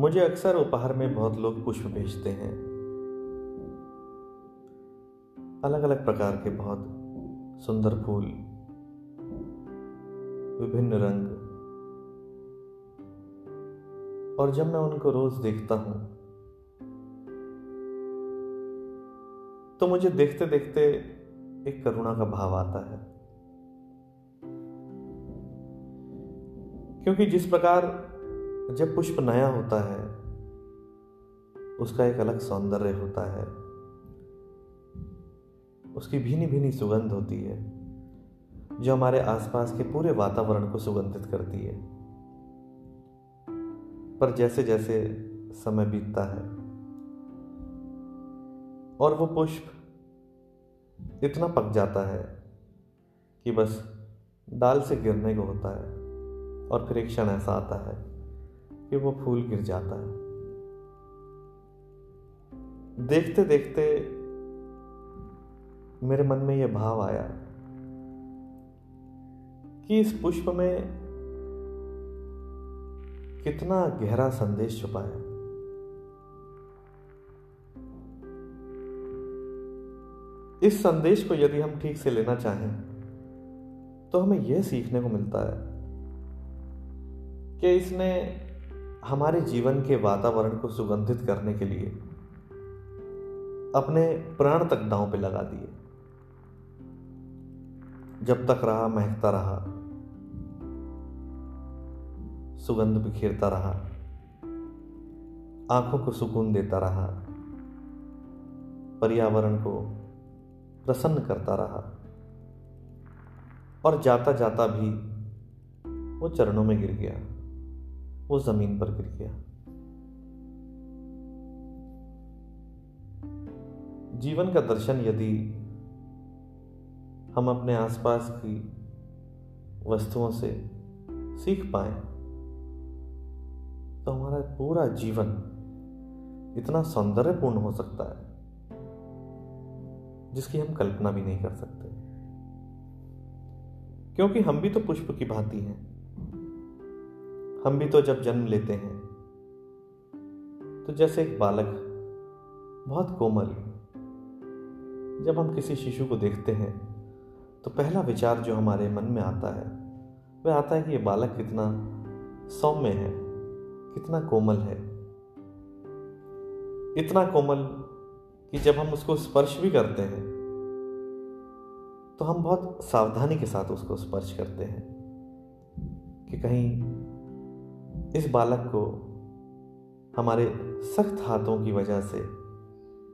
मुझे अक्सर उपहार में बहुत लोग पुष्प भेजते हैं। अलग अलग प्रकार के बहुत सुंदर फूल, विभिन्न रंग। और जब मैं उनको रोज देखता हूँ तो मुझे देखते देखते एक करुणा का भाव आता है। क्योंकि जिस प्रकार जब पुष्प नया होता है, उसका एक अलग सौंदर्य होता है। उसकी भीनी भीनी सुगंध होती है, जो हमारे आसपास के पूरे वातावरण को सुगंधित करती है। पर जैसे जैसे समय बीतता है, और वो पुष्प इतना पक जाता है कि बस डाल से गिरने को होता है, और फिर एक क्षण ऐसा आता है। कि वो फूल गिर जाता है। देखते देखते मेरे मन में यह भाव आया कि इस पुष्प में कितना गहरा संदेश छुपा है। इस संदेश को यदि हम ठीक से लेना चाहें तो हमें यह सीखने को मिलता है कि इसने हमारे जीवन के वातावरण को सुगंधित करने के लिए अपने प्राण तक दांव पे लगा दिए। जब तक रहा, महकता रहा, सुगंध बिखेरता रहा, आँखों को सुकून देता रहा, पर्यावरण को प्रसन्न करता रहा और जाता जाता भी वो चरणों में गिर गया। वो ज़मीन पर गिर गया। जीवन का दर्शन यदि हम अपने आसपास की वस्तुओं से सीख पाए तो हमारा पूरा जीवन इतना सौंदर्यपूर्ण हो सकता है, जिसकी हम कल्पना भी नहीं कर सकते। क्योंकि हम भी तो पुष्प की भांति हैं। हम भी तो जब जन्म लेते हैं। तो जैसे एक बालक, बहुत कोमल, जब हम किसी शिशु को देखते हैं तो पहला विचार जो हमारे मन में आता है, वह आता है कि यह बालक कितना सौम्य है, कितना कोमल है। इतना कोमल कि जब हम उसको स्पर्श भी करते हैं तो हम बहुत सावधानी के साथ उसको स्पर्श करते हैं कि कहीं इस बालक को हमारे सख्त हाथों की वजह से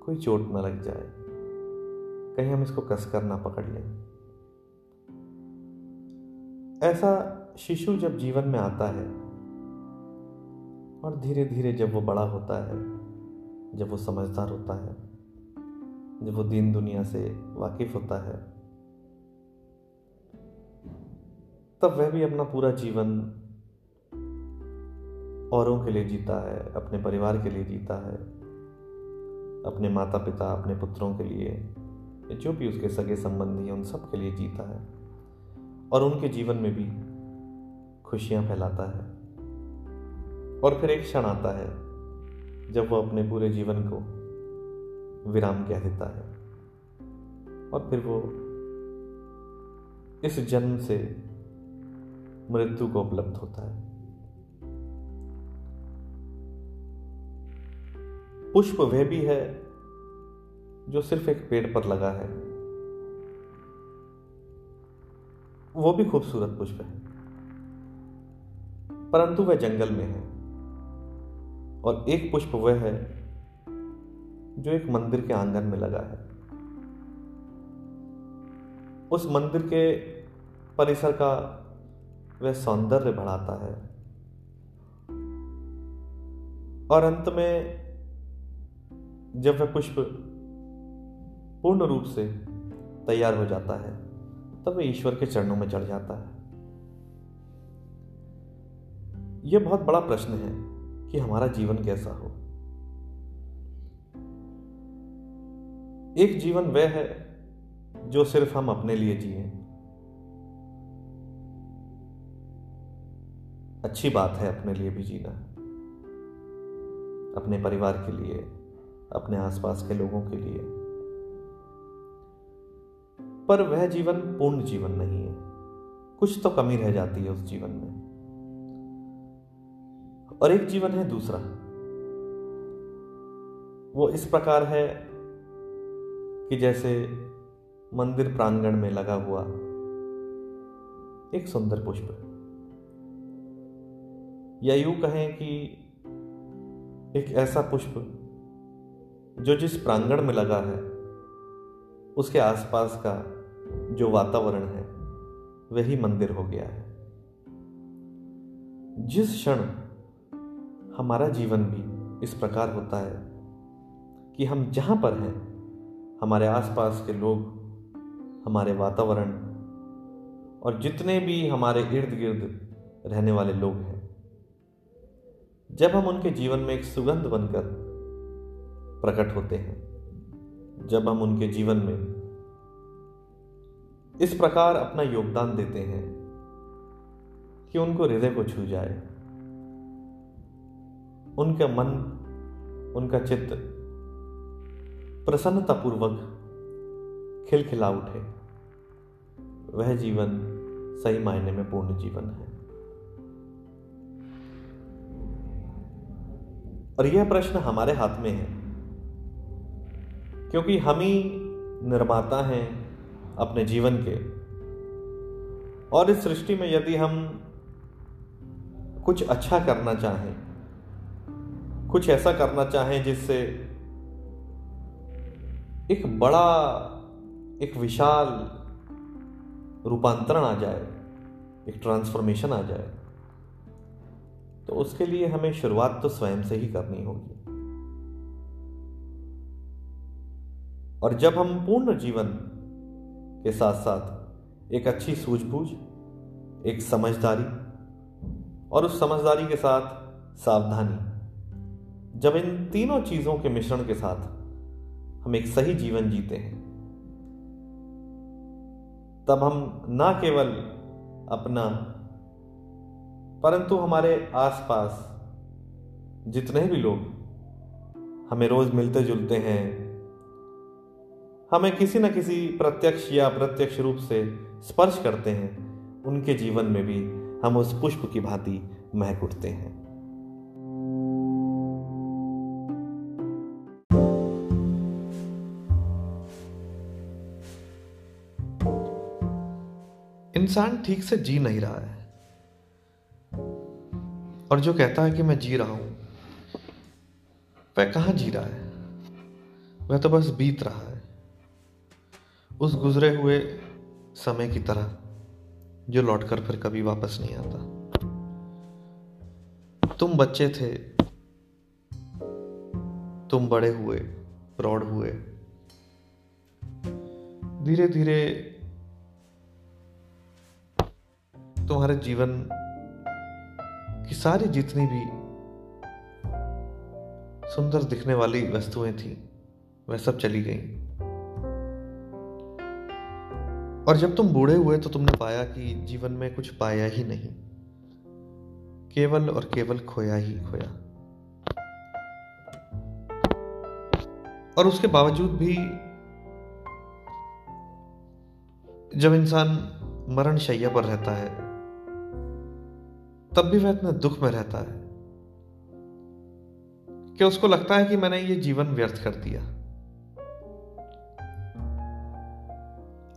कोई चोट न लग जाए। कहीं हम इसको कसकर ना पकड़ लें। ऐसा शिशु जब जीवन में आता है और धीरे धीरे जब वो बड़ा होता है, जब वो समझदार होता है, जब वो दीन दुनिया से वाकिफ होता है, तब वह भी अपना पूरा जीवन औरों के लिए जीता है, अपने परिवार के लिए जीता है, अपने माता पिता अपने पुत्रों के लिए जो भी उसके सगे संबंधी हैं, उन सब के लिए जीता है। और उनके जीवन में भी खुशियाँ फैलाता है। और फिर एक क्षण आता है, जब वो अपने पूरे जीवन को विराम कह देता है। और फिर वो इस जन्म से मृत्यु को उपलब्ध होता है। पुष्प वह भी है जो सिर्फ़ एक पेड़ पर लगा है। वो भी खूबसूरत पुष्प है। परंतु वह जंगल में है और एक पुष्प वह है जो एक मंदिर के आँगन में लगा है। उस मंदिर के परिसर का वह सौंदर्य बढ़ाता है और अंत में जब वह पुष्प पूर्ण रूप से तैयार हो जाता है, तब वह ईश्वर के चरणों में चढ़ जाता है। यह बहुत बड़ा प्रश्न है कि हमारा जीवन कैसा हो। एक जीवन वह है जो सिर्फ़ हम अपने लिए जिए। अच्छी बात है अपने लिए भी जीना। अपने परिवार के लिए अपने आसपास के लोगों के लिए। पर वह जीवन पूर्ण जीवन नहीं है। कुछ तो कमी रह जाती है उस जीवन में। और एक जीवन है दूसरा। वो इस प्रकार है कि जैसे मंदिर प्रांगण में लगा हुआ एक सुंदर पुष्प। या यूँ कहें कि एक ऐसा पुष्प जो जिस प्रांगण में लगा है, उसके आसपास का जो वातावरण है, वही मंदिर हो गया है। जिस क्षण हमारा जीवन भी इस प्रकार होता है कि हम जहाँ पर हैं, हमारे आसपास के लोग, हमारे वातावरण और जितने भी हमारे इर्द गिर्द रहने वाले लोग हैं, जब हम उनके जीवन में एक सुगंध बनकर प्रकट होते हैं। जब हम उनके जीवन में इस प्रकार अपना योगदान देते हैं कि उनको हृदय को छू जाए, उनका मन, उनका चित्त प्रसन्नतापूर्वक खिलखिला उठे, वह जीवन सही मायने में पूर्ण जीवन है। और यह प्रश्न हमारे हाथ में है। क्योंकि हम ही निर्माता हैं अपने जीवन के। और इस सृष्टि में यदि हम कुछ अच्छा करना चाहें, कुछ ऐसा करना चाहें जिससे एक बड़ा, एक विशाल रूपांतरण आ जाए, एक ट्रांसफॉर्मेशन आ जाए तो उसके लिए हमें शुरुआत तो स्वयं से ही करनी होगी। और जब हम पूर्ण जीवन के साथ साथ एक अच्छी सूझबूझ, एक समझदारी और उस समझदारी के साथ सावधानी, जब इन तीनों चीज़ों के मिश्रण के साथ हम एक सही जीवन जीते हैं, तब हम ना केवल अपना, परंतु हमारे आसपास जितने भी लोग हमें रोज मिलते जुलते हैं हमें किसी न किसी प्रत्यक्ष या अप्रत्यक्ष रूप से स्पर्श करते हैं। उनके जीवन में भी हम उस पुष्प की भांति महक उठते हैं। इंसान ठीक से जी नहीं रहा है। और जो कहता है कि मैं जी रहा हूँ, वह कहाँ जी रहा है? वह तो बस बीत रहा है। उस गुजरे हुए समय की तरह जो लौटकर फिर कभी वापस नहीं आता। तुम बच्चे थे, तुम बड़े हुए, प्रौढ़ हुए। धीरे धीरे तुम्हारे जीवन की सारी जितनी भी सुंदर दिखने वाली वस्तुएँ थी, वह सब चली गई। और जब तुम बूढ़े हुए तो तुमने पाया कि जीवन में कुछ पाया ही नहीं। केवल और केवल खोया ही खोया। और उसके बावजूद भी जब इंसान मरण शैया पर रहता है, तब भी वह इतने दुख में रहता है कि उसको लगता है कि मैंने ये जीवन व्यर्थ कर दिया।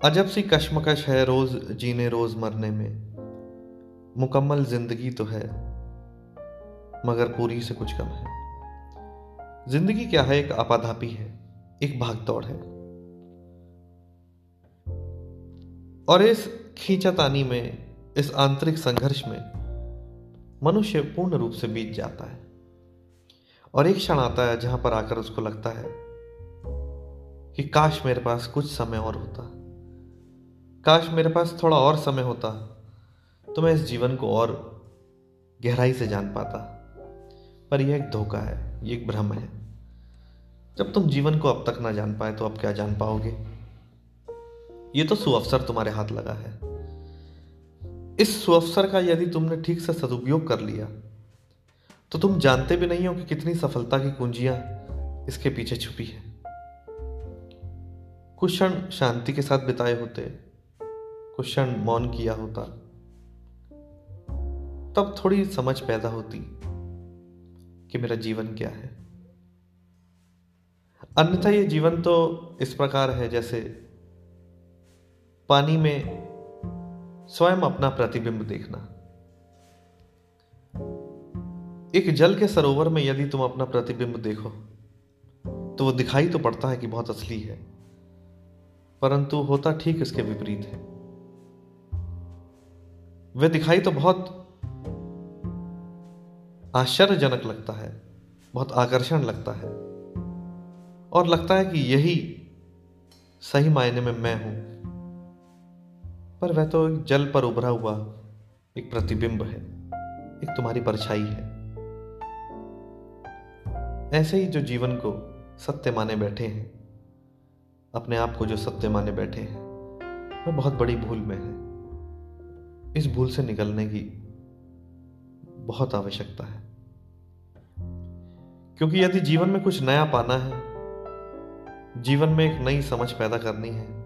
अजब सी कश्मकश है रोज जीने रोज मरने में। मुकम्मल ज़िंदगी तो है, मगर पूरी से कुछ कम है। ज़िंदगी क्या है? एक आपाधापी है, एक भागदौड़ है। और इस खींचातानी में, इस आंतरिक संघर्ष में, मनुष्य पूर्ण रूप से बीत जाता है। और एक क्षण आता है जहाँ पर आकर उसको लगता है कि काश मेरे पास कुछ समय और होता। काश मेरे पास थोड़ा और समय होता तो मैं इस जीवन को और गहराई से जान पाता। पर यह एक धोखा है ये एक भ्रम है। जब तुम जीवन को अब तक ना जान पाए तो अब क्या जान पाओगे? ये तो सुअवसर तुम्हारे हाथ लगा है। इस सुअवसर का यदि तुमने ठीक से सदुपयोग कर लिया तो तुम जानते भी नहीं हो कि कितनी सफलता की कुंजियाँ इसके पीछे छुपी है। कुछ क्षण शांति के साथ बिताए होते क्षण मौन किया होता। तब थोड़ी समझ पैदा होती कि मेरा जीवन क्या है। अन्यथा ये जीवन तो इस प्रकार है जैसे पानी में स्वयं अपना प्रतिबिंब देखना। एक जल के सरोवर में यदि तुम अपना प्रतिबिंब देखो तो वो दिखाई तो पड़ता है कि बहुत असली है, परंतु होता ठीक इसके विपरीत है। वह दिखाई तो बहुत आश्चर्यजनक लगता है, बहुत आकर्षण लगता है। और लगता है कि यही सही मायने में मैं हूँ। पर वह तो एक जल पर उभरा हुआ एक प्रतिबिंब है, एक तुम्हारी परछाई है। ऐसे ही जो जीवन को सत्य माने बैठे हैं, अपने आप को जो सत्य माने बैठे हैं, वह बहुत बड़ी भूल में है। इस भूल से निकलने की बहुत आवश्यकता है। क्योंकि यदि जीवन में कुछ नया पाना है, जीवन में एक नई समझ पैदा करनी है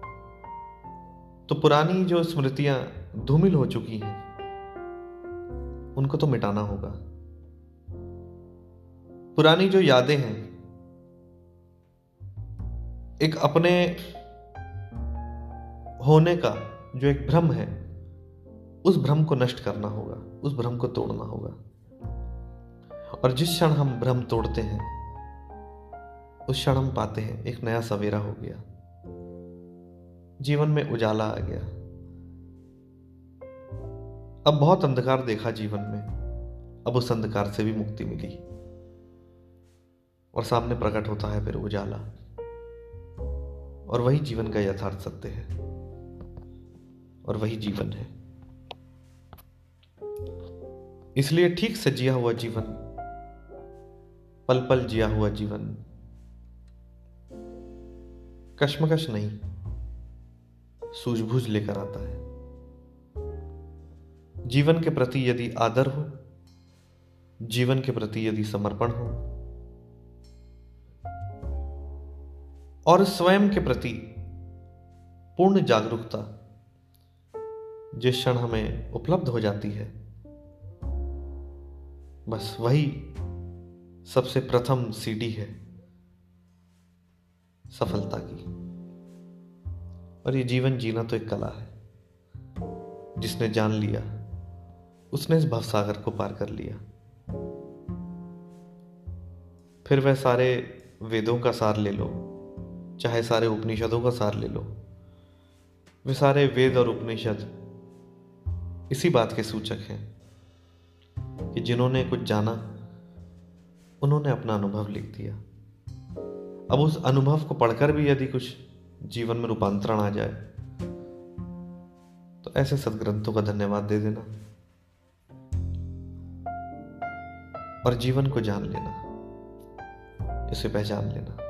तो पुरानी जो स्मृतियाँ धूमिल हो चुकी हैं, उनको तो मिटाना होगा। पुरानी जो यादें हैं, एक अपने होने का जो एक भ्रम है उस भ्रम को नष्ट करना होगा, उस भ्रम को तोड़ना होगा। और जिस क्षण हम भ्रम तोड़ते हैं, उस क्षण हम पाते हैं, एक नया सवेरा हो गया। जीवन में उजाला आ गया। अब बहुत अंधकार देखा जीवन में, अब उस अंधकार से भी मुक्ति मिली। और सामने प्रकट होता है फिर उजाला। और वही जीवन का यथार्थ सत्य है। और वही जीवन है। इसलिए ठीक से जिया हुआ जीवन पल पल जिया हुआ जीवन, कश्मकश नहीं, सूझबूझ लेकर आता है। जीवन के प्रति यदि आदर हो, जीवन के प्रति यदि समर्पण हो, और स्वयं के प्रति पूर्ण जागरूकता, जिस क्षण हमें उपलब्ध हो जाती है बस वही सबसे प्रथम सीढ़ी है सफलता की। और ये जीवन जीना तो एक कला है। जिसने जान लिया, उसने इस भवसागर को पार कर लिया। फिर वह सारे वेदों का सार ले लो, चाहे सारे उपनिषदों का सार ले लो। वे सारे वेद और उपनिषद इसी बात के सूचक हैं। कि जिन्होंने कुछ जाना, उन्होंने अपना अनुभव लिख दिया। अब उस अनुभव को पढ़कर भी यदि कुछ जीवन में रूपांतरण आ जाए तो ऐसे सदग्रंथों का धन्यवाद दे देना और जीवन को जान लेना, इसे पहचान लेना।